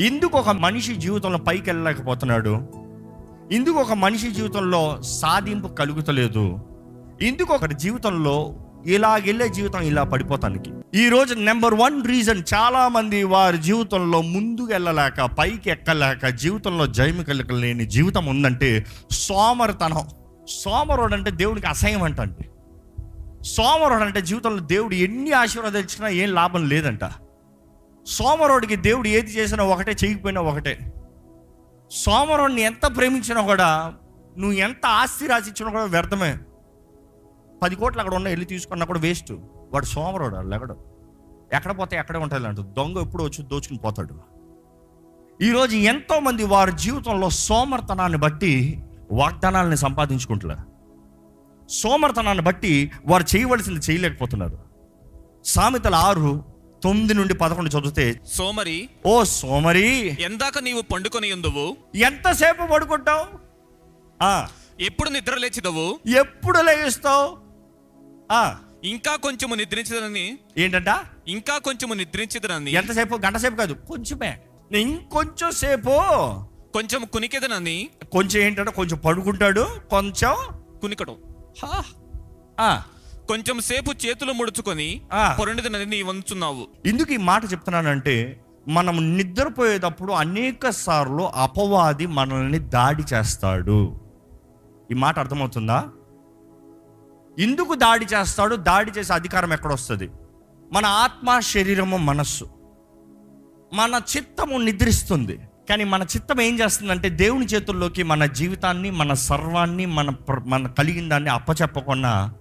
ఇందుకు ఒక మనిషి జీవితంలో పైకి వెళ్ళలేకపోతున్నాడు ఇందుకు ఒక మనిషి జీవితంలో సాధింపు కలుగుతలేదు. ఇందుకు ఒకరి జీవితంలో ఇలాగెళ్ళే జీవితం ఇలా పడిపోతానికి. ఈ రోజు నెంబర్ వన్ రీజన్ చాలా మంది వారి జీవితంలో ముందుకు వెళ్ళలేక పైకి ఎక్కలేక జీవితంలో జయము కలగలేని జీవితం ఉందంటే సోమరతనం. సోమరుడు అంటే దేవునికి అసహ్యం అంటండి. సోమరుడు అంటే జీవితంలో దేవుడు ఎన్ని ఆశీర్వాదాలు ఇచ్చినా ఏం లాభం లేదంట. సోమరుడికి దేవుడు ఏది చేసినా ఒకటే చేయకపోయినా ఒకటే. సోమరుడిని ఎంత ప్రేమించినా కూడా నువ్వు ఎంత ఆస్తి రాసిచ్చినా కూడా వ్యర్థమే. పది కోట్లు అక్కడ ఉన్న వెళ్ళి తీసుకున్నా కూడా వేస్ట్. వాడు సోమరుడు వాళ్ళు ఎక్కడు ఎక్కడ పోతే ఎక్కడే ఉంటుంది అంట దొంగ ఎప్పుడు వచ్చి దోచుకుని పోతాడు. ఈరోజు ఎంతోమంది వారి జీవితంలో సోమర్తనాన్ని బట్టి వాగ్దానాలని సంపాదించుకుంటున్నారు సోమర్తనాన్ని బట్టి వారు చేయవలసింది చేయలేకపోతున్నారు. సామెతల ఆరు తొమ్మిది నుండి పదకొండు చదివితే సోమరి ఓ సోమరి ఎందాక నీవు పండుకొని ఉందువు ఎంతసేపు పడుకుంటావు? ఆ, ఎప్పుడు నిద్ర లేచిదవు? ఎప్పుడు లేస్తావు? ఆ, ఇంకా కొంచెము నిద్రించదని ఏంటంట? ఇంకా కొంచెము నిద్రించదనని? ఎంతసేపు? గంట సేపు కాదు కొంచెమే. ఇంకొంచెం సేపు. కొంచెం కునికెదనని? కొంచెం ఏంటంటే కొంచెం పడుకుంటాడు కొంచెం కునికడం. కొంచెం సేపు చేతులు ముడుచుకొని ఆ. పొరండిదనని నీ వంచున్నావు. ఎందుకు ఈ మాట చెప్తున్నానంటే మనం నిద్రపోయేటప్పుడు అనేక సార్లు అపవాది మనల్ని దాడి చేస్తాడు. ఈ మాట అర్థమవుతుందా? ఎందుకు దాడి చేస్తాడు దాడి చేసే అధికారం ఎక్కడొస్తుంది? మన ఆత్మ శరీరము మనస్సు. మన చిత్తము నిద్రిస్తుంది. కానీ మన చిత్తం ఏం చేస్తుందంటే దేవుని చేతుల్లోకి మన జీవితాన్ని మన సర్వాన్ని మన మన కలిగిన దాన్ని అప్పచెప్పకుండా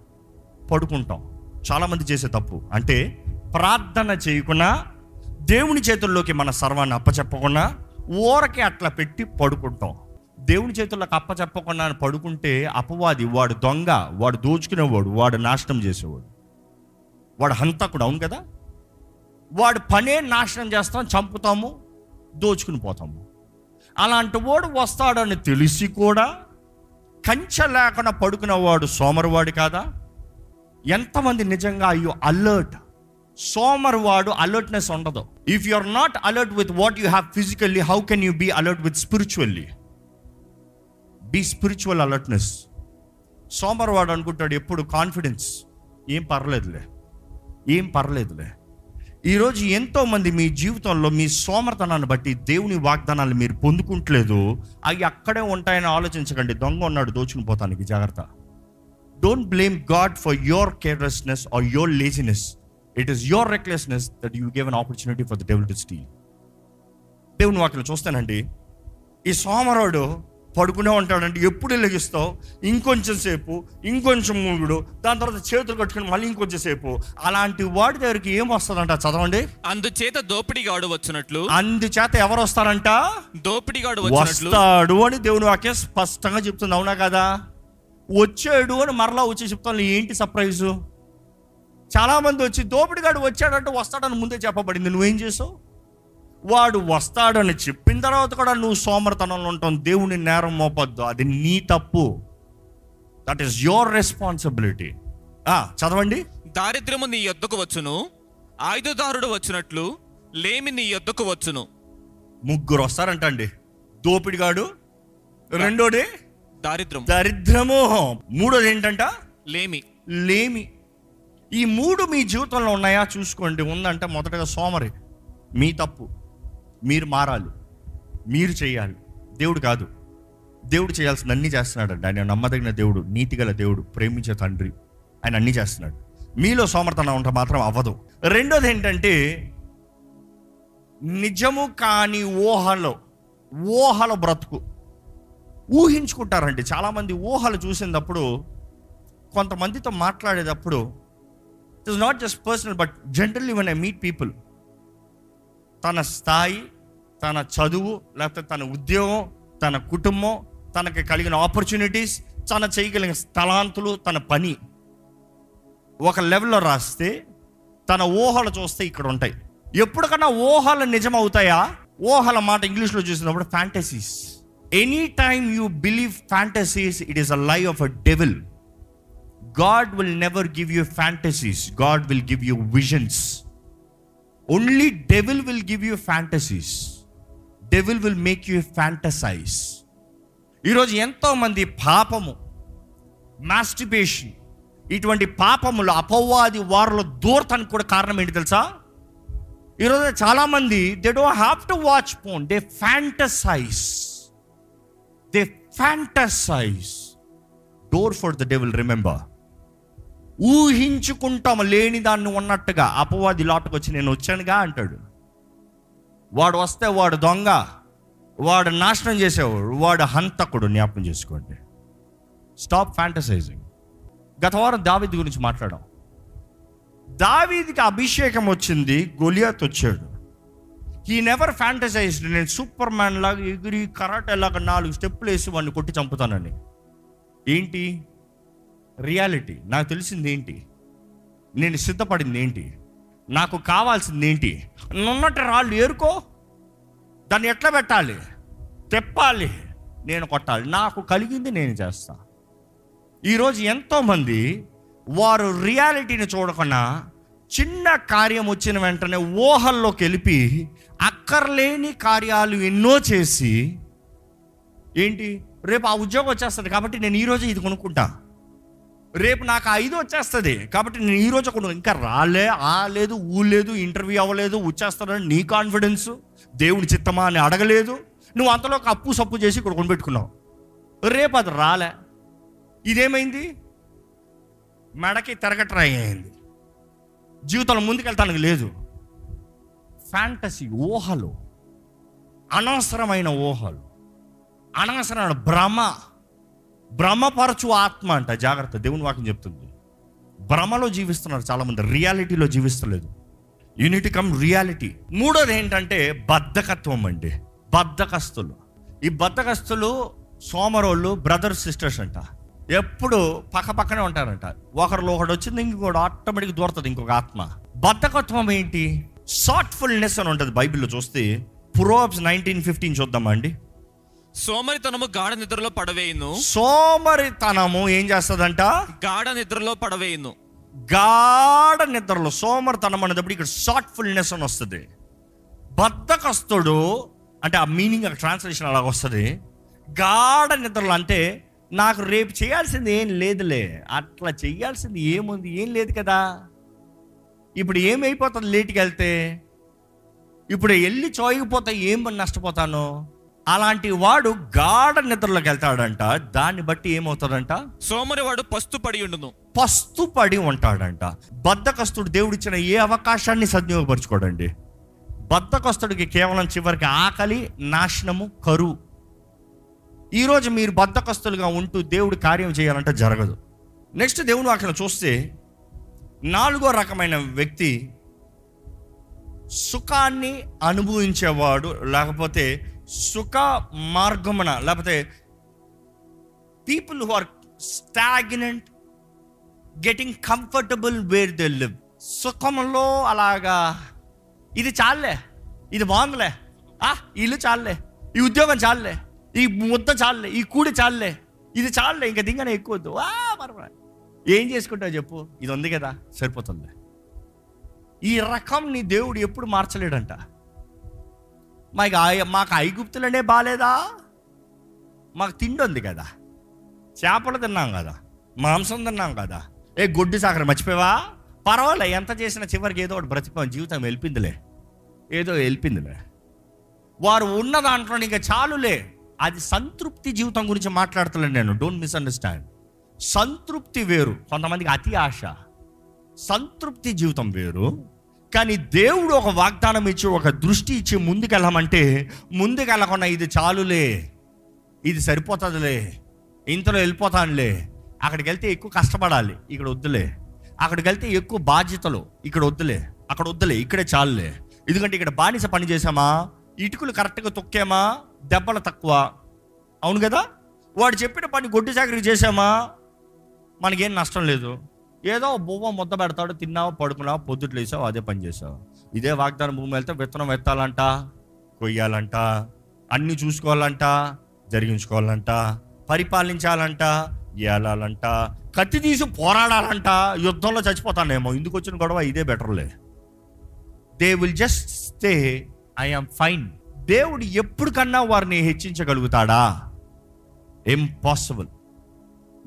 పడుకుంటాం. చాలామంది చేసే తప్పు. అంటే ప్రార్థన చేయకుండా దేవుని చేతుల్లోకి మన సర్వాన్ని అప్పచెప్పకుండా ఊరకే అట్లా పెట్టి పడుకుంటాం. దేవుని చేతుల్లోకి అప్పచెప్పకుండా పడుకుంటే అపవాది వాడు దొంగ వాడు దోచుకునేవాడు వాడు నాశనం చేసేవాడు. వాడు హంతకుడు అవును కదా? వాడు పనే నాశనం చేస్తాం చంపుతాము దోచుకుని పోతాము. అలాంటి వాడు వస్తాడని తెలిసి కూడా కంచె లేకుండా పడుకునేవాడు సోమరువాడు కాదా? ఎంతమంది నిజంగా అయ్యో అలర్ట్ సోమర్ వాడు అలర్ట్నెస్ ఉండదు. If you are not alert with what you have physically how can you be alert with spiritually be spiritual alertness సోమర్ వాడు అనుకుంటాడు ఎప్పుడు కాన్ఫిడెన్స్ ఏం పర్లేదులే. ఏం పర్లేదులే. ఈరోజు ఎంతోమంది మీ జీవితంలో మీ సోమర్తనాన్ని బట్టి దేవుని వాగ్దానాలు మీరు పొందుకుంటలేదు. అవి అక్కడే ఉంటాయని ఆలోచించకండి. దొంగ ఉన్నాడు దోచుకుని పోతానికి జాగ్రత్త. Don't blame God for your carelessness or your laziness it is your recklessness that you give an opportunity for the devil to steal దేవుని వాక్యం చూస్తానండి. ఈ సోమరుడు పడుకునే ఉంటాడంటే ఎప్పుడు లెగిస్తావు? ఇంకొంచెం సేపు ఇంకొంచెం మూగుడు దాని తర్వాత చేతులు కట్టుకుని మళ్ళీ ఇంకొంచెం సేపు. అలాంటి వాడి దగ్గరికి ఏం వస్తుందంట చదవండి. అందుచేత దోపిడిగాడు వచ్చినట్లు. అందుచేత ఎవరు వస్తారంట? దోపిడిగాడు వచ్చినట్లు. వస్తాడు అని దేవుని వాక్యం స్పష్టంగా చెప్తుంది. అవునా కదా? వచ్చాడు అని మరలా వచ్చి చెప్తాను ఏంటి సర్ప్రైజు చాలా మంది వచ్చి దోపిడిగాడు వచ్చాడంటే వస్తాడని ముందే చెప్పబడింది నువ్వేం చేసావు? వాడు వస్తాడని చెప్పిన తర్వాత కూడా నువ్వు సోమరతనంలో ఉంటావు దేవుని నేరం మోపొద్దు అది నీ తప్పు. దట్ ఈస్ యోర్ రెస్పాన్సిబిలిటీ చదవండి. దారిద్ర్యము నీ యొద్దకు వచ్చును ఆయుధదారుడు వచ్చినట్లు లేమి నీ యొద్దకు వచ్చును. ముగ్గురు వస్తారంటండి. దోపిడిగాడు రెండోది దారిద్రం దరిద్రము. మూడోది ఏంటంట? లేమి. లేమి. ఈ మూడు మీ జీవితంలో ఉన్నాయా? చూసుకోండి. ఉందంటే మొదటగా సోమరి. మీ తప్పు. మీరు మారాలి. మీరు చేయాలి. దేవుడు కాదు. దేవుడు చేయాల్సిన అన్ని చేస్తున్నాడు ఆయన నమ్మదగిన దేవుడు నీతిగల దేవుడు ప్రేమించే తండ్రి. ఆయన అన్ని చేస్తున్నాడు. మీలో సోమర్తనం ఉంటే మాత్రం అవ్వదు. రెండోది ఏంటంటే నిజము కాని ఊహలో ఊహల బ్రతుకు. ఊహించుకుంటారండి. చాలామంది ఊహలు చూసినప్పుడు కొంతమందితో మాట్లాడేటప్పుడు it is not just personal but generally one I meet people తన స్థాయి తన చదువు లేకపోతే తన ఉద్యోగం తన కుటుంబం తనకి కలిగిన ఆపర్చునిటీస్ తన చేయగలిగిన స్థలాంతులు తన పని ఒక లెవెల్లో రాస్తే తన ఊహలు చూస్తే ఇక్కడ ఉంటాయి ఎప్పటికన్నా ఊహలు నిజం అవుతాయా ఊహల మాట ఇంగ్లీష్లో చూసినప్పుడు fantasies any time you believe fantasies it is a lie of a devil God will never give you fantasies God will give you visions only devil will give you fantasies devil will make you fantasize ఈరోజు ఎంతోమంది పాపము masturbation ఇటువంటి పాపములు అపవాది వారిలో దూరతానికి కూడా కారణం ఏంటి తెలుసా? ఈరోజు చాలామంది they don't have to watch porn they fantasize fantasize door for the devil remember ఊహించుకుంటాం లేని దాన్ని ఉన్నట్టుగా. అపవాది లోటుకొచ్చి నేను వచ్చానుగా అంటాడు. వాడు వస్తే వాడు దొంగ వాడు నాశనం చేసేవాడు వాడు హంతకుడు జ్ఞాపకం చేసుకోండి. స్టాప్ ఫ్యాంటసైజింగ్ గత వారం దావీది గురించి మాట్లాడాం. దావీదికి అభిషేకం వచ్చింది గొలియాత్ వచ్చాడు. ఈ నెవర్ ఫ్యాంటసైజ్డ్ నేను సూపర్ మ్యాన్ లాగా ఎగిరి కరాటే లాగా నాలుగు స్టెప్పులు వేసి వాడిని కొట్టి చంపుతానని. ఏంటి? రియాలిటీ నాకు తెలిసింది ఏంటి? నేను సిద్ధపడింది ఏంటి? నాకు కావాల్సింది ఏంటి? నున్నట్టు రాళ్ళు ఏరుకో. దాన్ని ఎట్లా పెట్టాలి? తెప్పాలి. నేను కొట్టాలి. నాకు కలిగింది నేను చేస్తా. ఈరోజు ఎంతోమంది వారు రియాలిటీని చూడకుండా చిన్న కార్యం వచ్చిన వెంటనే ఊహల్లోకి వెళ్ళి అక్కర్లేని కార్యాలు ఎన్నో చేసి ఏంటి? రేపు ఆ ఉద్యోగం వచ్చేస్తుంది కాబట్టి నేను ఈరోజు ఇది కొనుక్కుంటా. రేపు నాకు ఐదు వచ్చేస్తుంది కాబట్టి నేను ఈరోజు కొను ఇంకా రాలే ఆ లేదు ఊ లేదు ఇంటర్వ్యూ అవ్వలేదు వచ్చేస్తానని నీ కాన్ఫిడెన్స్ దేవుని చిత్తమా అని అడగలేదు. నువ్వు అంతలో ఒక అప్పు సప్పు చేసి ఇక్కడ కొనిపెట్టుకున్నావు. రేపు అది రాలే. ఇదేమైంది? మెడకి తిరగట్రాయి అయింది జీవితంలో ముందుకెళ్తానికి లేదు. ఫ్యాంటసీ ఊహలు అనవసరమైన ఊహలు అనవసరమైన భ్రమ. భ్రమపరచు ఆత్మ అంట జాగ్రత్త దేవుని వాక్యం చెప్తుంది. భ్రమలో జీవిస్తున్నారు చాలామంది రియాలిటీలో జీవిస్తలేదు. యూనిటీ కమ్ రియాలిటీ మూడోది ఏంటంటే బద్ధకత్వం అండి. బద్ధకస్తులు. ఈ బద్ధకస్తులు సోమరోళ్ళు బ్రదర్స్ సిస్టర్స్ అంట. ఎప్పుడు పక్క పక్కనే ఉంటారంట. ఒకరిలో ఒకటి వచ్చింది ఇంకొకటి ఆటోమేటిక్ దూరుతుంది ఇంకొక ఆత్మ. బద్ధకత్వం ఏంటి? సాట్ఫుల్నెస్ అని ఉంటుంది బైబిల్లో చూస్తే. పురోబ్స్ నైన్టీన్ ఫిఫ్టీన్ చూద్దామా అండి? సోమరితనము గాఢ నిద్రలో పడవేయును. సోమరితనము ఏం చేస్తుందంట? గాఢ నిద్రలో పడవేయును. గాఢ నిద్రలో సోమరితనం అనేటప్పుడు ఇక్కడ షార్ట్ఫుల్నెస్ అని వస్తుంది. బద్ధకస్తుడు అంటే ఆ మీనింగ్ ట్రాన్స్లేషన్ అలాగ వస్తుంది. గాఢ నిద్రలో అంటే నాకు రేపు చేయాల్సింది ఏం లేదులే. అట్లా చేయాల్సింది ఏముంది? ఏం లేదు కదా. ఇప్పుడు ఏమైపోతుంది లేట్కి వెళ్తే ఇప్పుడు వెళ్ళి చోయకపోతే ఏం నష్టపోతాను? అలాంటి వాడు గాఢ నిద్రలోకి వెళ్తాడంట. దాన్ని బట్టి ఏమవుతాడంట? సోమరివాడు పస్తు పడి ఉండును. పస్తు పడి ఉంటాడంట. బద్ధకస్తుడు దేవుడిచ్చిన ఏ అవకాశాన్ని సద్వినియోగపరచుకోడండి? బద్ధకస్తుడికి కేవలం చివరికి ఆకలి నాశనము కరువు. ఈరోజు మీరు బద్ధకస్తులుగా ఉంటూ దేవుడు కార్యం చేయాలంటే జరగదు. నెక్స్ట్ దేవుని వాక్యం చూస్తే నాలుగో రకమైన వ్యక్తి సుఖాన్ని అనుభవించేవాడు లేకపోతే సుఖ మార్గమున లేకపోతే people who are stagnant getting comfortable where they live సుఖంలో అలాగా ఇది చాలే ఇది బాగుందిలే. ఆ ఇల్లు చాలే ఈ ఉద్యోగం చాలే ఈ ముద్ద చాలే ఈ కూడి చాలే ఇది చాలే ఇంకా దింగనే ఎక్కువ వద్దు. ఆ పర్వాలేదు ఏం చేసుకుంటావు చెప్పు? ఇది ఉంది కదా సరిపోతుంది. ఈ రకం నీ దేవుడు ఎప్పుడు మార్చలేడంట. మాకు మాకు ఐగుప్తులనే బాగాలేదా మాకు తిండి ఉంది కదా. చేపలు తిన్నాం కదా మాంసం తిన్నాం కదా. ఏ గొడ్డు సాకర మర్చిపోయావా? పర్వాలే ఎంత చేసినా చివరికి ఏదో ఒకటి బ్రతిపోయాం జీవితం వెళ్ళిపోయిందిలే ఏదో వెళ్ళిందిలే. వారు ఉన్న దాంట్లో ఇంకా చాలులే. అది సంతృప్తి జీవితం గురించి మాట్లాడుతున్నాను నేను డోంట్ మిస్అండర్స్టాండ్ సంతృప్తి వేరు. కొంతమందికి అతి ఆశ. సంతృప్తి జీవితం వేరు. కానీ దేవుడు ఒక వాగ్దానం ఇచ్చి ఒక దృష్టి ఇచ్చి ముందుకెళ్ళమంటే ముందుకెళ్ళకుండా ఇది చాలులే. ఇది సరిపోతుందిలే. ఇంతలో వెళ్ళిపోతానులే. అక్కడికి వెళ్తే ఎక్కువ కష్టపడాలి. ఇక్కడ వద్దులే. అక్కడికి వెళ్తే ఎక్కువ బాధ్యతలు ఇక్కడ వద్దులే. అక్కడ వద్దులే. ఇక్కడే చాలులే. ఎందుకంటే ఇక్కడ బానిస పని చేసామా ఇటుకలు కరెక్ట్గా తొక్కామా? దెబ్బలు తక్కువ. అవును కదా? వాడు చెప్పిన పని గొడ్డు చాకరీ చేసామా మనకేం నష్టం లేదు. ఏదో బువ్వ ముద్ద పెడతాడు తిన్నావు పడుకున్నావు పొద్దుట్లు వేసావు అదే పని చేసావు? ఇదే వాగ్దానం భూమి వెళ్తే విత్తనం ఎత్తాలంట కొయ్యాలంట అన్ని చూసుకోవాలంట జరిగించుకోవాలంట పరిపాలించాలంట ఏలాలంట కత్తి తీసి పోరాడాలంట యుద్ధంలో చచ్చిపోతానేమో ఇందుకు వచ్చిన గొడవ ఇదే బెటర్లే. They will just stay I am fine దేవుడు ఎప్పటికన్నా వారిని హెచ్చించగలుగుతాడా? ఇంపాసిబుల్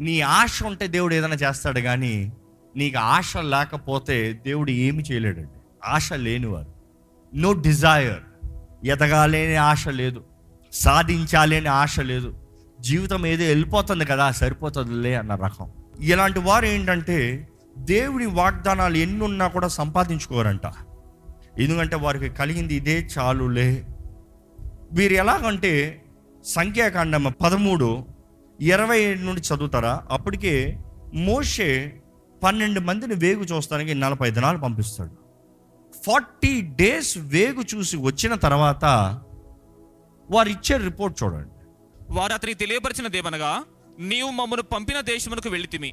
నీ ఆశ ఉంటే దేవుడు ఏదైనా చేస్తాడు కానీ నీకు ఆశ లేకపోతే దేవుడు ఏమి చేయలేడండి. ఆశ లేనివారు నో డిజైర్ ఎదగాలేని ఆశ లేదు. సాధించాలని ఆశ లేదు. జీవితం ఏదో వెళ్ళిపోతుంది కదా సరిపోతుందిలే అన్న రకం. ఇలాంటి వారు ఏంటంటే దేవుడి వాగ్దానాలు ఎన్ని ఉన్నా కూడా సంపాదించుకోరంట. ఎందుకంటే వారికి కలిగింది ఇదే చాలులే. వీరు ఎలాగంటే సంఖ్యాకాండం పదమూడు ఇరవై ఏడు నుండి చదువుతారా? అప్పటికే మోషే పన్నెండు మందిని వేగు చూస్తానికి నలభై దినాలు పంపిస్తాడు. ఫార్టీ డేస్ వేగు చూసి వచ్చిన తర్వాత వారు ఇచ్చే రిపోర్ట్ చూడండి. వారు అతనికి తెలియపరిచినదేమనగా నీవు మమ్మను పంపిన దేశమునకు వెళితిమి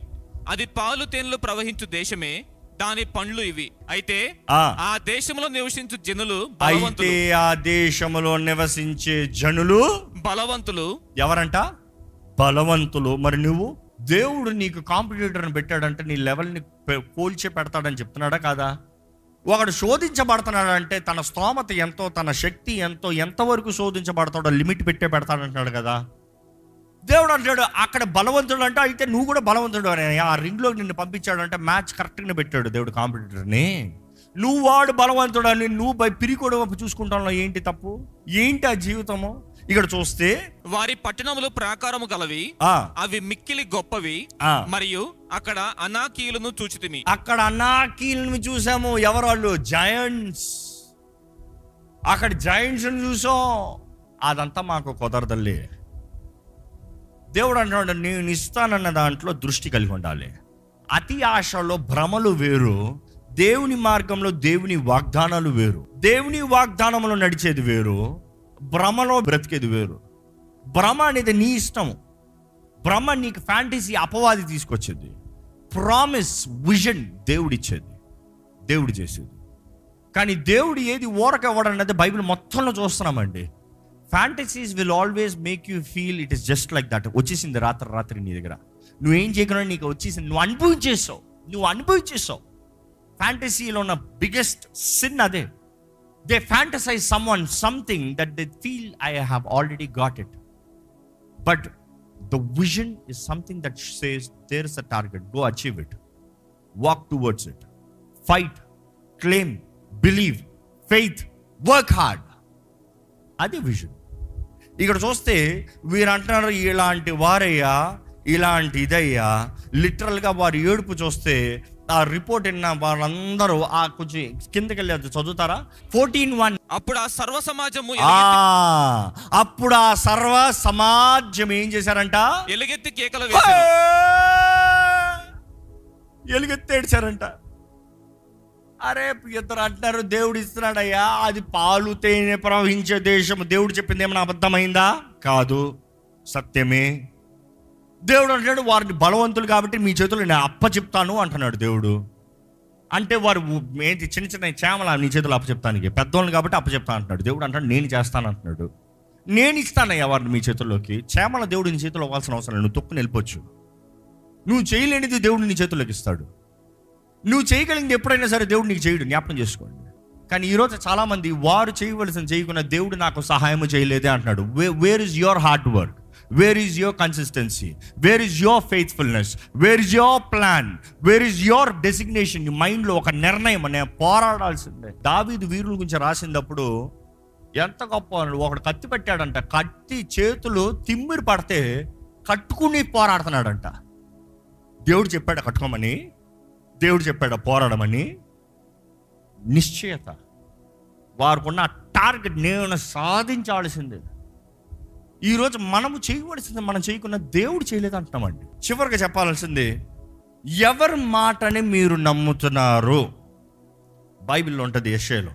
అది పాలు తేనెలు ప్రవహించు దేశమే దాని పండ్లు ఇవి. అయితే ఆ. దేశంలో నివసించు జనులు అయితే ఆ దేశంలో నివసించే జనులు బలవంతులు ఎవరంట? బలవంతులు. మరి నువ్వు? దేవుడు నీకు కాంపిటేటర్ని పెట్టాడంటే నీ లెవెల్ని పోల్చి పెడతాడని చెప్తున్నాడా కాదా? ఒకడు శోధించబడుతున్నాడంటే తన స్తోమత ఎంతో తన శక్తి ఎంతో ఎంతవరకు శోధించబడతాడో లిమిట్ పెట్టే పెడతాడంటున్నాడు కదా? దేవుడు అంటాడు అక్కడ బలవంతుడు అంటే అయితే నువ్వు కూడా బలవంతుడు అని ఆ రింగ్లో నిన్ను పంపించాడంటే మ్యాచ్ కరెక్ట్గా పెట్టాడు దేవుడు కాంపిటేటర్ని. నువ్వు వాడు బలవంతుడు అని నువ్వు బై పిరికోవడం చూసుకుంటాను ఏంటి తప్పు? ఏంటి ఆ జీవితము? ఇక్కడ చూస్తే వారి పట్టణములు ప్రాకారము గలవి ఆ. అవి మిక్కిలి గొప్పవి. మరియు అక్కడ అనాకీయులను చూచితిమి. అక్కడ అనాకీలను చూసాము. ఎవరు వాళ్ళు? జయంట్స్ అక్కడ జయంట్స్ చూసాం. అదంతా మాకు కుదరదల్లే దేవుడు అంటున్నాడు నేను ఇస్తానన్న దాంట్లో దృష్టి కలిగి ఉండాలి. అతి ఆశలో భ్రమలు వేరు. దేవుని మార్గంలో దేవుని వాగ్దానాలు వేరు. దేవుని వాగ్దానంలో నడిచేది వేరు. భ్రమలో బ్రతికేది వేరు. భ్రమ అనేది నీ ఇష్టం భ్రమ నీకు ఫ్యాంటసీ అపవాది తీసుకొచ్చేది. ప్రామిస్ విజన్ దేవుడిచ్చేది. దేవుడు చేసేది. కానీ దేవుడు ఏది ఊరక ఇవ్వడం అనేది బైబిల్ మొత్తంలో చూస్తున్నామండి. Fantasies will always make you feel it is just like that వచ్చేసింది రాత్రి రాత్రి నీ దగ్గర. నువ్వేం చేయకుండా నీకు వచ్చేసింది. నువ్వు అనుభవించేసావు. నువ్వు అనుభవించేసావు. ఫ్యాంటసీలో ఉన్న బిగ్గెస్ట్ సిన్ అదే. They fantasize someone something that they feel I have already got it but the vision is something that says there is a target go achieve it walk towards it fight claim believe faith work hard అది vision ఇక్కడ చూస్తే వీరు అంటున్నారు ఇలాంటి వారయ్యా ఇలాంటి ఇదయ్యా. లిటరల్గా వారి ఏడుపు చూస్తే ఆ రిపోర్ట్ విన్న వాళ్ళందరూ ఆ కొంచెం కిందకి వెళ్ళి చదువుతారా? Fourteen one. అప్పుడు ఆ సర్వ సమాజము అప్పుడు ఆ సర్వ సమాజం ఏం చేశారంట? ఎలుగెత్తి కేకలు ఎలుగెత్తి ఏడ్చారంట. అరే ఇద్దరు అంటారు దేవుడు ఇస్తున్నాడయ్యా అది పాలు తేనె ప్రవహించే దేశం దేవుడు చెప్పింది ఏమైనా అబద్ధమైందా? కాదు సత్యమే. దేవుడు అంటాడు వారిని బలవంతులు కాబట్టి మీ చేతులు నేను అప్పచెప్తాను అంటున్నాడు దేవుడు. అంటే వారు ఏంటి చిన్న చిన్న చేమల నీ చేతులు అప్పచెప్తానికి పెద్దోళ్ళు కాబట్టి అప్పచెప్తా అంటున్నాడు. దేవుడు అంటాడు నేను చేస్తాను అంటున్నాడు. నేను ఇస్తానయ్యా వారిని మీ చేతుల్లోకి. చేమల దేవుడు నీ చేతిలో అవ్వాల్సిన అవసరం లేదు నువ్వు తొక్కు నిలిపొచ్చు నువ్వు చేయలేనిది దేవుడు నీ చేతుల్లోకి ఇస్తాడు. నువ్వు చేయగలిగింది ఎప్పుడైనా సరే దేవుడు నీకు చేయడు జ్ఞాపకం చేసుకోండి. కానీ ఈరోజు చాలామంది వారు చేయవలసిన చేయకుండా దేవుడు నాకు సహాయం చేయలేదే అంటున్నాడు. Where is your hard work where is your consistency where is your faithfulness where is your plan where is your designation నీ మైండ్లో ఒక నిర్ణయం అనే పోరాడాల్సిందే. దావీదు వీరుల గురించి రాసినప్పుడు ఎంత గొప్ప ఒకడు కత్తి పెట్టాడంట. కత్తి చేతులు తిమ్మిరి పడితే కట్టుకుని పోరాడుతున్నాడంట. దేవుడు చెప్పాడు కట్టుకోమని. దేవుడు చెప్పాడు పోరాడమని. నిశ్చయత. వారికున్న టార్గెట్ నేను సాధించాల్సిందే. ఈరోజు మనము చేయవలసింది మనం చేయకుండా దేవుడు చేయలేదు అంటున్నామండి చివరిగా చెప్పాల్సింది ఎవరి మాటని మీరు నమ్ముతున్నారు? బైబిల్లో ఉంటుంది యెషయాలో.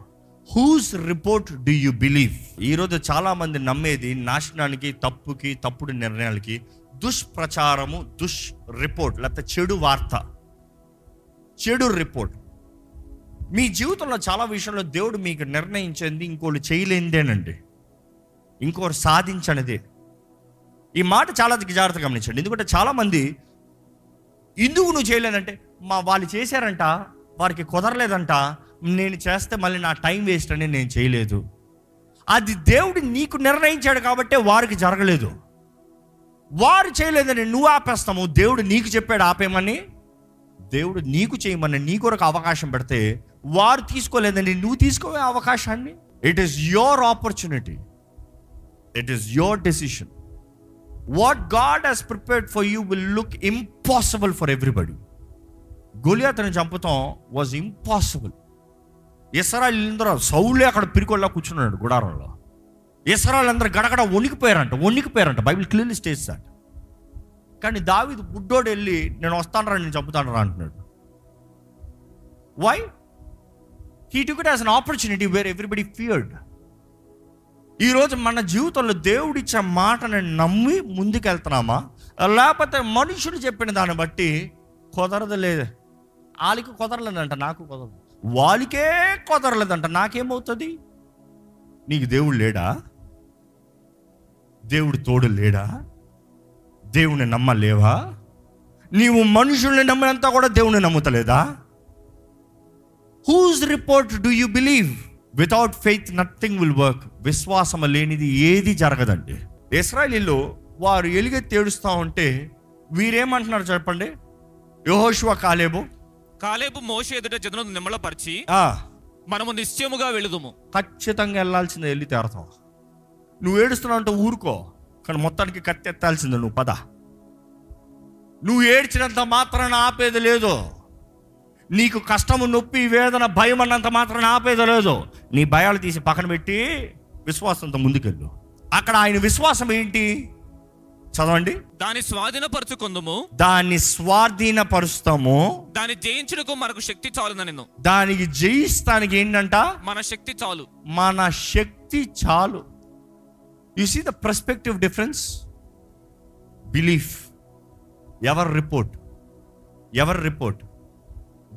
Whose report do you believe ఈరోజు చాలామంది నమ్మేది నాశనానికి తప్పుకి తప్పుడు నిర్ణయాలకి దుష్ప్రచారము దుష్ రిపోర్ట్ లేకపోతే చెడు వార్త. చెడు రిపోర్ట్. మీ జీవితంలో చాలా విషయంలో దేవుడు మీకు నిర్ణయించింది ఇంకోళ్ళు చేయలేనిదేనండి. ఇంకోరు సాధించనిదే. ఈ మాట చాలా జాగ్రత్తగా గమనించండి. ఎందుకంటే చాలామంది ఎందుకు నువ్వు చేయలేదంటే మా వాళ్ళు చేశారంట వారికి కుదరలేదంట నేను చేస్తే మళ్ళీ నా టైం వేస్ట్ అని నేను చేయలేదు. అది దేవుడు నీకు నిర్ణయించాడు కాబట్టే వారికి జరగలేదు. వారు చేయలేదని నువ్వు ఆపేస్తాము దేవుడు నీకు చెప్పాడు ఆపేమని దేవుడు నీకు చేయమని నీ కొరకు అవకాశం పెడితే వారు తీసుకోలేదని నువ్వు తీసుకోవే అవకాశాన్ని. It is your opportunity it is your decision what God he's prepared for you will look impossible for everybody గొలియాతను చంపుతాం వాజ్ ఇంపాసిబుల్ ఇసరాయిలందరూ సౌలే అక్కడ పిరికొల్లా కూర్చున్నాడు గుడారంలో. ఇసరాయిలందరూ గడగడ వణికిపోయారంట వణికిపోయారంట. Bible clearly states that. కానీ దావిది బుడ్డోడు వెళ్ళి నేను వస్తానరా నేను చంపుతానరా అంటున్నాడు. Why he took it as an opportunity where everybody feared ఈరోజు మన జీవితంలో దేవుడిచ్చే మాటని నమ్మి ముందుకెళ్తున్నామా? లేకపోతే మనుషులు చెప్పిన దాన్ని బట్టి కుదరదులేదు వాళ్ళకి కుదరలేదంట నాకు కుదరదు. వాళ్ళకే కుదరలేదంట నాకేమవుతుంది? నీకు దేవుడు లేడా? దేవుడు తోడు లేడా? దేవుని నమ్మలేవా? నీవు మనుషుల్ని నమ్మినంతా కూడా దేవుని నమ్ముతలేదా? Whose report do you believe without faith nothing will work విశ్వాసం లేనిది ఏది జరగదండి. ఇస్రాయలీలో వారు ఎలుగెత్తి ఏడుస్తూ ఉంటే వీరేమంటున్నారు చెప్పండి? యహోషువ కాలేబు. కాలేబు మోషే ఎదుట జనులను నిమ్మలపరిచి ఆ, మనము నిశ్చయముగా వెళుదుము. ఖచ్చితంగా వెళ్ళాల్సిందే వెళ్ళి తేరతావు. నువ్వు ఏడుస్తున్నావు అంటే ఊరుకో కానీ మొత్తానికి కత్తి ఎత్తాల్సిందే నువ్వు పద. నువ్వు ఏడ్చినంత మాత్రాన ఆపేది లేదు. నీకు కష్టము నొప్పి వేదన భయం అన్నంత మాత్రాన ఆపేది లేదు నీ భయాలు తీసి పక్కన పెట్టి విశ్వాసంతో ముందుకెళ్ళు. అక్కడ ఆయన విశ్వాసం ఏంటి? చదవండి. దాని స్వాధీనపరచుకుందుము. దాన్ని స్వాధీనపరుస్తాము. దాన్ని జయించుటకు మనకు శక్తి చాలున నేను దానికి జయిస్తానికి ఏంటంట? మన శక్తి చాలు. మన శక్తి చాలు. You see the perspective difference belief ever report ever report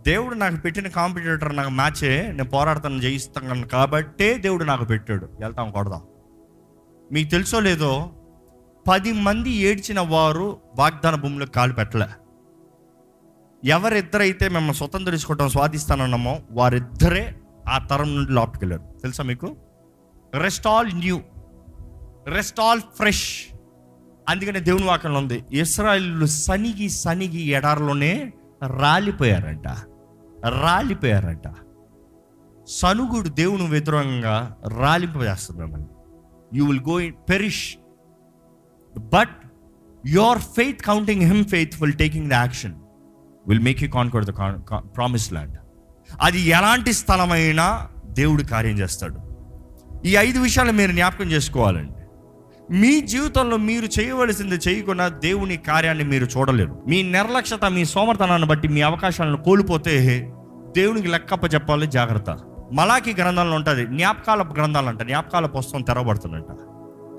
దేవుడు నాకు పెట్టిన కాంపిటేటర్ నాకు మ్యాచే నేను పోరాడతాను జయిస్తాను కాబట్టే దేవుడు నాకు పెట్టాడు. వెళ్తాం కొడదాం. మీకు తెలుసో లేదో పది మంది ఏడ్చిన వారు వాగ్దాన భూమిలో కాలు పెట్టలే. ఎవరిద్దరైతే మేము స్వతంత్రించుకోవటం స్వాధిస్తానన్నామో వారిద్దరే ఆ తరం నుండి లోపలికెళ్ళారు తెలుసా మీకు? Rest all new rest all fresh అందుకనే దేవుని వాకంలో ఉంది ఇస్రాయిల్ సనిగి సనిగి ఎడారిలోనే రాలిపోయారంట. రాలిపోయారంట. సనుగుడు దేవుని వ్యతిరేకంగా రాలింపజేస్తుంది you will go in perish but your faith counting him faithful taking the action will make you conquer the promise land అది ఎలాంటి స్థలమైనా దేవుడు కార్యం చేస్తాడు. ఈ ఐదు విషయాలు మీరు జ్ఞాపకం చేసుకోవాలండి. మీ జీవితంలో మీరు చేయవలసింది చేయకుండా దేవుని కార్యాన్ని మీరు చూడలేరు. మీ నిర్లక్ష్యత మీ సోమర్థనాన్ని బట్టి మీ అవకాశాలను కోల్పోతే దేవునికి లెక్కప్ప చెప్పాలి జాగ్రత్త. మలాకి గ్రంథంలో ఉంటుంది జ్ఞాపకాల గ్రంథాలు అంట జ్ఞాపకాల పుస్తకం తెరవబడుతుందంట.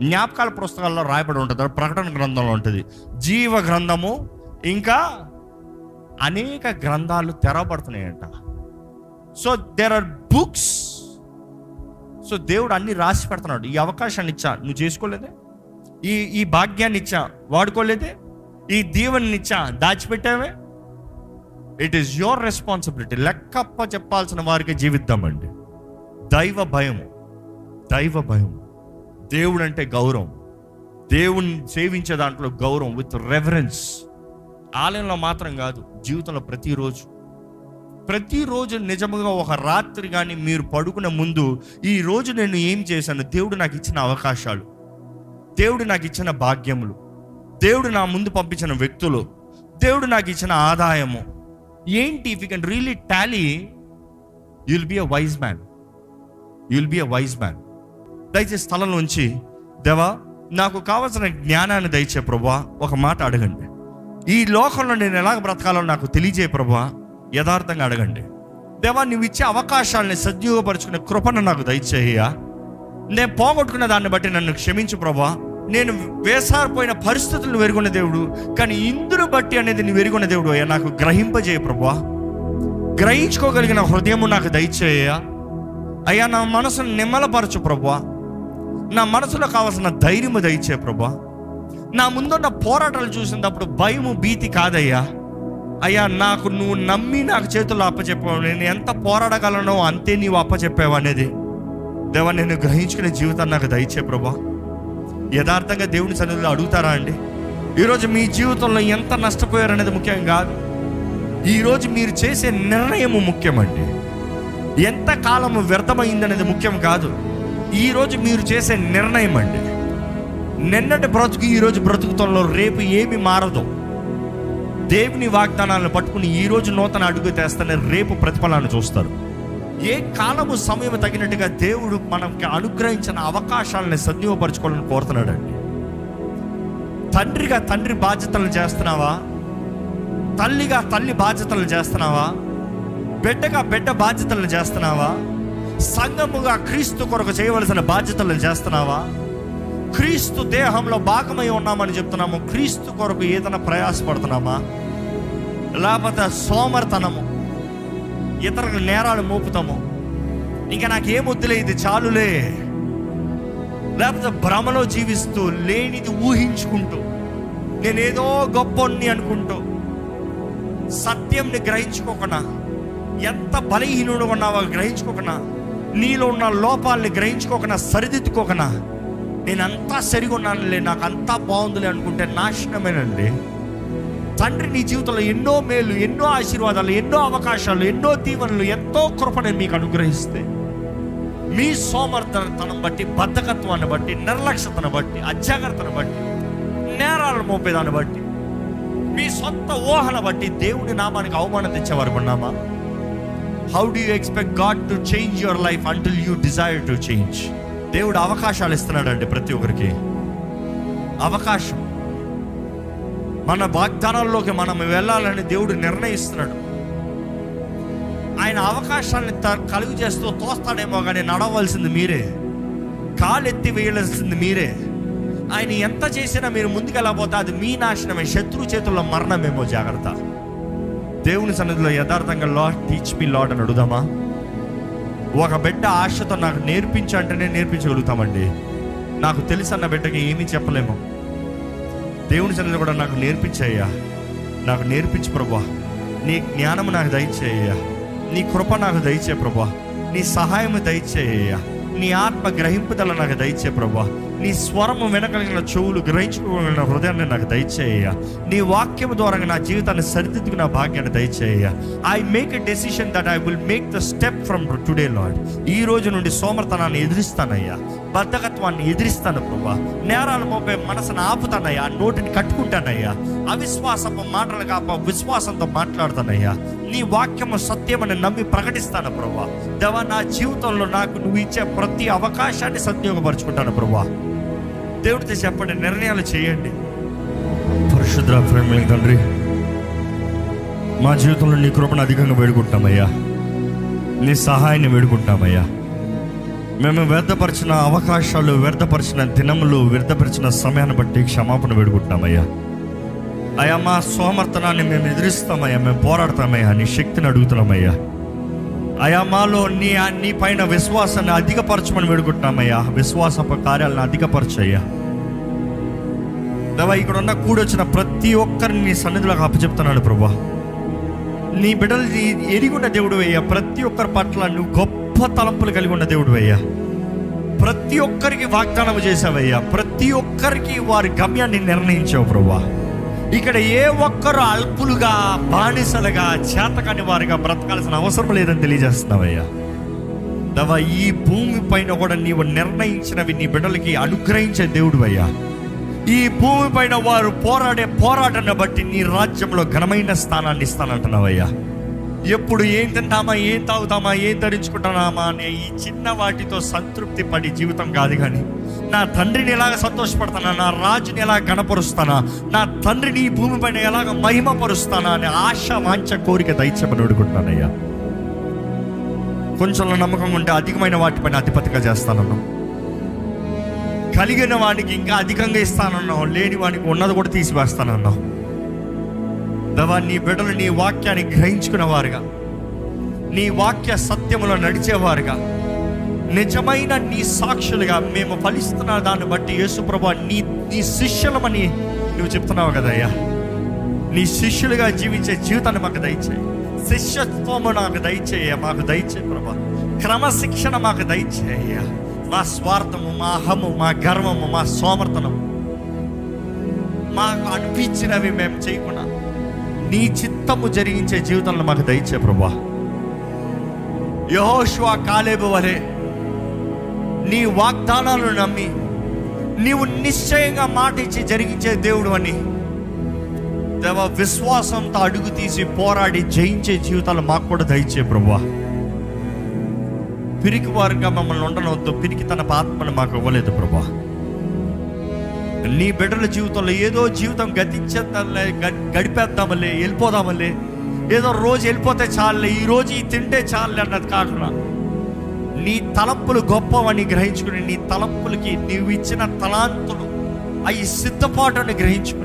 జ్ఞాపకాల పుస్తకాల్లో రాయబడి ఉంటుంది ప్రకటన గ్రంథంలో ఉంటుంది. జీవ గ్రంథము ఇంకా అనేక గ్రంథాలు తెరవబడుతున్నాయంట. So there are books so దేవుడు అన్ని రాసి పెడుతున్నాడు. ఈ అవకాశాన్ని ఇచ్చా. నువ్వు చేసుకోలేదే? ఈ ఈ భాగ్యాన్ని ఇచ్చా. వాడుకోలేదే? ఈ దీవెని ఇచ్చా. దాచిపెట్టావే? ఇట్ ఈస్ యువర్ రెస్పాన్సిబిలిటీ లెక్కప్ప చెప్పాల్సిన వారికి జీవిద్దామండి దైవ భయం దైవ భయం. దేవుడు అంటే గౌరవం. దేవుని సేవించే దాంట్లో గౌరవం విత్ రెఫరెన్స్ ఆలయంలో మాత్రం కాదు జీవితంలో ప్రతిరోజు ప్రతిరోజు నిజముగా ఒక రాత్రి కానీ మీరు పడుకునే ముందు ఈ రోజు నేను ఏం చేశాను? దేవుడు నాకు ఇచ్చిన అవకాశాలు. దేవుడు నాకు ఇచ్చిన భాగ్యములు. దేవుడు నా ముందు పంపించిన వ్యక్తులు. దేవుడు నాకు ఇచ్చిన ఆదాయము. ఏంటి? If you can really tally you'll be a wise man you'll be a wise man దయచేసి స్థలంలోంచి దేవా నాకు కావలసిన జ్ఞానాన్ని దయచే ప్రభా. ఒక మాట అడగండి. ఈ లోకంలో నేను ఎలాగ బ్రతకాలో నాకు తెలియజే ప్రభా. యథార్థంగా అడగండి. దేవా నువ్వు ఇచ్చే అవకాశాలని సద్వినియోగపరుచుకునే కృపను నాకు దయచేయ్యా. నేను పోగొట్టుకున్న దాన్ని బట్టి నన్ను క్షమించు ప్రభా. నేను వేసారిపోయిన పరిస్థితులను వెరుగున్న దేవుడు కానీ ఇందును బట్టి అనేది నువ్వు వెరుగున్న దేవుడు అయ్యా. నాకు గ్రహింపజేయ ప్రభా. గ్రహించుకోగలిగిన హృదయము నాకు దయచేయ అయ్యా నా మనసును నిమ్మలపరచు ప్రభా. నా మనసులో కావాల్సిన ధైర్యము దయచే ప్రభా. నా ముందున్న పోరాటాలు చూసినప్పుడు భయము భీతి కాదయ్యా. అయ్యా నాకు నువ్వు నమ్మి నాకు చేతుల్లో అప్పచెప్పావు నేను ఎంత పోరాడగలనో అంతే నీవు అప్పచెప్పావు అనేది. దేవా నేను గ్రహించుకునే జీవితాన్ని నాకు దయచే ప్రభా. యథార్థంగా దేవుని సన్నిధిలో అడుగుతారా అండి? ఈరోజు మీ జీవితంలో ఎంత నష్టపోయారనేది ముఖ్యం కాదు. ఈరోజు మీరు చేసే నిర్ణయము ముఖ్యమండి ఎంత కాలము వ్యర్థమైందనేది ముఖ్యం కాదు. ఈరోజు మీరు చేసే నిర్ణయం అండి. నిన్నటి బ్రతుకు ఈరోజు బ్రతుకుతంలో రేపు ఏమి మారదు. దేవుని వాగ్దానాలను పట్టుకుని ఈరోజు నూతన అడుగు తెస్తేనే రేపు ప్రతిఫలాన్ని చూస్తారు. ఏ కాలము సమయం తగినట్టుగా దేవుడు మనకి అనుగ్రహించిన అవకాశాలను సద్వినియోగపరచుకోవాలని కోరుతున్నాడండి. తండ్రిగా తండ్రి బాధ్యతలు చేస్తున్నావా? తల్లిగా తల్లి బాధ్యతలు చేస్తున్నావా? బిడ్డగా బిడ్డ బాధ్యతలు చేస్తున్నావా? సంఘముగా క్రీస్తు కొరకు చేయవలసిన బాధ్యతలు చేస్తున్నావా? క్రీస్తు దేహంలో భాగమై ఉన్నామని చెప్తున్నాము. క్రీస్తు కొరకు ఏదైనా ప్రయాసపడుతున్నామా? లేకపోతే సోమర్తనము ఇతరులకు నేరాలు మోపుతాము. ఇంకా నాకేం వద్దులే ఇది చాలులే. లేకపోతే భ్రమలో జీవిస్తూ లేనిది ఊహించుకుంటూ నేనేదో గొప్పని అనుకుంటూ సత్యంని గ్రహించుకోకుండా ఎంత బలహీనుడు ఉన్నావో గ్రహించుకోకుండా నీలో ఉన్న లోపాలని గ్రహించుకోకుండా సరిదిద్దుకోకుండా నేనంతా సరిగా ఉన్నానులే నాకు అంతా బాగుందిలే అనుకుంటే నాశనమేనండి. తండ్రి నీ జీవితంలో ఎన్నో మేలు ఎన్నో ఆశీర్వాదాలు ఎన్నో అవకాశాలు ఎన్నో దీవెనలు ఎంతో కృపని మీకు అనుగ్రహిస్తే మీ సోమర్థనతను బట్టి బద్ధకత్వాన్ని బట్టి నిర్లక్ష్యతను బట్టి అజాగ్రత్తను బట్టి నేరాలను మోపేదాన్ని బట్టి మీ సొంత ఊహను బట్టి దేవుని నామానికి అవమానం తెచ్చేవారు ఉన్నామా? How do you expect God to change your life until you desire to change దేవుడు అవకాశాలు ఇస్తున్నాడండి ప్రతి ఒక్కరికి. అవకాశం. మన వాగ్దానాల్లోకి మనం వెళ్ళాలని దేవుడు నిర్ణయిస్తున్నాడు. ఆయన అవకాశాన్ని కలుగు చేస్తూ తోస్తాడేమో కానీ నడవలసింది మీరే. కాలు ఎత్తి వేయాల్సింది మీరే. ఆయన ఎంత చేసినా మీరు ముందుకెళ్ళకపోతే అది మీ నాశనమే శత్రు చేతుల్లో మరణమేమో జాగ్రత్త. దేవుని సన్నిధిలో యథార్థంగా లాడ్ టీచ్ మీ లాడ్ అని అడుగుదామా? ఒక బిడ్డ ఆశతో నాకు నేర్పించు అంటేనే నేర్పించగలుగుతామండి. నాకు తెలుసన్న బిడ్డకి ఏమీ చెప్పలేము. దేవుని సన్నిధిలో కూడా నాకు నేర్పించయ్యా. నాకు నేర్పించు ప్రభా. నీ జ్ఞానము నాకు దయచేయ్యా. నీ కృప నాకు దయచే ప్రభా. నీ సహాయము దయచేయ్యా. నీ ఆత్మ గ్రహింపుదల నాకు దయచే ప్రభా. నీ స్వరము వినగలిగిన చెవులు గ్రహించుకోగలిగిన హృదయాన్ని నాకు దయచేయ నీ వాక్యం ద్వారా నా జీవితాన్ని సరిదిద్దుకున్న భాగ్యాన్ని దయచేయ I make a decision that I will make the step from today Lord ఈ రోజు నుండి సోమర్తనాన్ని ఎదిరిస్తానయ్యా. బద్ధకత్వాన్ని ఎదిరిస్తాను ప్రభా. నేరాలు మోపే మనసును ఆపుతానయ్యా నోటిని కట్టుకుంటానయ్యా. అవిశ్వాసపు మాటలు కాప విశ్వాసంతో మాట్లాడుతానయ్యా. నీ వాక్యము సత్యమని నమ్మి ప్రకటిస్తాను ప్రభా. దేవా నా జీవితంలో నాకు నువ్వు ఇచ్చే ప్రతి అవకాశాన్ని సద్వినియోగపరుచుకుంటాను ప్రభా. దేవుడితో చెప్పండి నిర్ణయాలు చేయండి. పరిశుద్ర ప్రేమ తండ్రి మా జీవితంలో నీ కృపను అధికంగా వేడుకుంటామయ్యా నీ సహాయాన్ని వేడుకుంటామయ్యా మేము వ్యర్థపరిచిన అవకాశాలు వ్యర్థపరిచిన దినములు వ్యర్థపరిచిన సమయాన్ని బట్టి క్షమాపణ వేడుకుంటున్నామయ్యా. అయ్యా మా సోమర్థనాన్ని మేము ఎదిరిస్తామయ్యా మేము పోరాడతామయ్యా నీ శక్తిని అడుగుతున్నామయ్యా. అయా మాలో నీ నీ పైన విశ్వాసాన్ని అధికపరచమని వేడుకుంటున్నామయ్యా. విశ్వాసపు కార్యాలను అధికపరచయ్యా. దవా ఇక్కడ ఉన్న కూడొచ్చిన ప్రతి ఒక్కరిని నీ సన్నిధిలోకి అప్పచెప్తున్నాను ప్రభా. నీ బిడ్డలు ఎరిగున్న దేవుడు అయ్యా ప్రతి ఒక్కరి పట్ల నువ్వు గొప్ప తలంపులు కలిగి ఉన్న దేవుడు అయ్యా. ప్రతి ఒక్కరికి వాగ్దానం చేసావయ్యా ప్రతి ఒక్కరికి వారి గమ్యాన్ని నిర్ణయించావు ప్రభా ఇక్కడ ఏ ఒక్కరు అల్పులుగా బానిసలుగా చేతకాని వారిగా బ్రతకాల్సిన అవసరం లేదని తెలియజేస్తున్నావయ్యా. దవ ఈ భూమి పైన కూడా నీవు నిర్ణయించినవి నీ బిడ్డలకి అనుగ్రహించే దేవుడు అయ్యా. ఈ భూమి పైన వారు పోరాడే పోరాటాన్ని బట్టి నీ రాజ్యంలో ఘనమైన స్థానాన్ని ఇస్తానంటున్నావయ్యా. ఎప్పుడు ఏం తింటామా ఏం తాగుతామా ఏం ధరించుకుంటున్నామా అనే ఈ చిన్న వాటితో సంతృప్తి పడి జీవితం కాదు కానీ నా తండ్రిని ఎలాగ సంతోషపడతానా నా రాజుని ఎలా గణపరుస్తానా నా తండ్రిని ఈ భూమి పైన ఎలాగ మహిమపరుస్తానా అనే ఆశ వాంఛ కోరిక దయచేమని అడుగుతున్నానయ్యా. కొంచెం నమ్మకం ఉంటే అధికమైన వాటిపైన అధిపతిగా చేస్తానన్నావు. కలిగిన వాడికి ఇంకా అధికంగా ఇస్తానన్నావు. లేని వాడికి ఉన్నది కూడా తీసివేస్తానన్నావు. దవా నీ బిడ్డలు నీ వాక్యాన్ని గ్రహించుకున్న వారుగా నీ వాక్య సత్యములో నడిచేవారుగా. నిజమైన నీ సాక్షులుగా మేము ఫలిస్తున్న దాన్ని బట్టి యేసుప్రభా నీ నీ శిష్యులమని నువ్వు చెప్తున్నావు కదయ్యా నీ శిష్యులుగా జీవించే జీవితాన్ని మాకు దయచేయి. శిష్యత్వము నాకు దయచేయ మాకు దయచే ప్రభా. క్రమశిక్షణ మాకు దయచేయ మా స్వార్థము మా అహము మా గర్వము మా సోమర్థనము మాకు అనిపించినవి మేము చేయకుండా నీ చిత్తము జరిగించే జీవితంలో మాకు దయచే ప్రభా. యహోష్వా కాలేబు వలె నీ వాగ్దానాలను నమ్మి నీవు నిశ్చయంగా మాట ఇచ్చి జరిగించే దేవుడు అని దేవ విశ్వాసంతో అడుగు తీసి పోరాడి జయించే జీవితాలు మాకు కూడా దయచే ప్రభా. పిరికి వారుగా మమ్మల్ని ఉండనవద్దు పిరికి తన ఆత్మను మాకు ఇవ్వలేదు ప్రభా. నీ బిడ్డల జీవితంలో ఏదో జీవితం గతించేద్దాంలే గ- గడిపేద్దామలే వెళ్ళిపోదామలే ఏదో రోజు వెళ్ళిపోతే చాలులే ఈ రోజు ఈ తింటే చాలులే అన్నది కాకుండా నీ తలంపులు గొప్పవని గ్రహించుకుని నీ తలంపులకి నీవు ఇచ్చిన తలాంతులు అవి సిద్ధపాటుని గ్రహించుకుని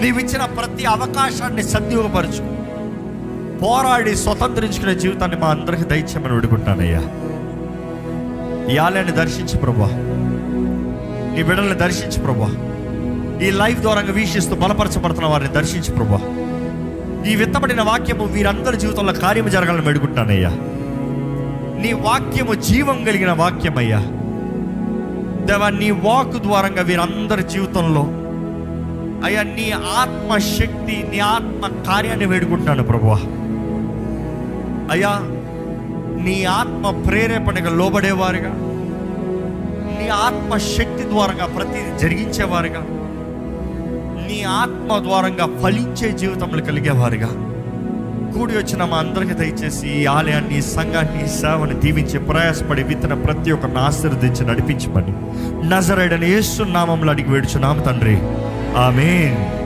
నీవు ఇచ్చిన ప్రతి అవకాశాన్ని సద్వినియోగపరచుకుని పోరాడి స్వతంత్రించుకునే జీవితాన్ని మా అందరికి దయచేయమని విడుకుంటానయ్యా ఈ ఆలయాన్ని దర్శించి ప్రభా నీ బిడ్డల్ని దర్శించు ప్రభా. ఈ లైఫ్ ద్వారా వీక్షిస్తూ బలపరచబడుతున్న వారిని దర్శించు ప్రభా. ఈ విత్తబడిన వాక్యము వీరందరి జీవితంలో కార్యము జరగాలని వేడుకుంటానయ్యా నీ వాక్యము జీవం కలిగిన వాక్యమయ్యా. దేవా నీ వాక్ ద్వారంగా వీరందరి జీవితంలో అయ్యా నీ ఆత్మశక్తి నీ ఆత్మ కార్యాన్ని వేడుకుంటున్నాను ప్రభు. అయ్యా నీ ఆత్మ ప్రేరేపణగా లోబడేవారుగా. ఆత్మశక్తి ఆత్మ శక్తి ద్వారంగా ప్రతిదీ జరిగించేవారుగా నీ ఆత్మ ద్వారంగా ఫలించే జీవితంలో కలిగేవారుగా. కూడి వచ్చిన మా అందరికీ దయచేసి ఈ ఆలయాన్ని సంఘాన్ని సేవని దీవించి ప్రయాసపడి విత్తన ప్రతి ఒక్కరిని ఆశీర్వదించి నడిపించమని. నజరైడని యేసు నామంలో అడిగి వేడుచున్నాము తండ్రి. ఆమెన్.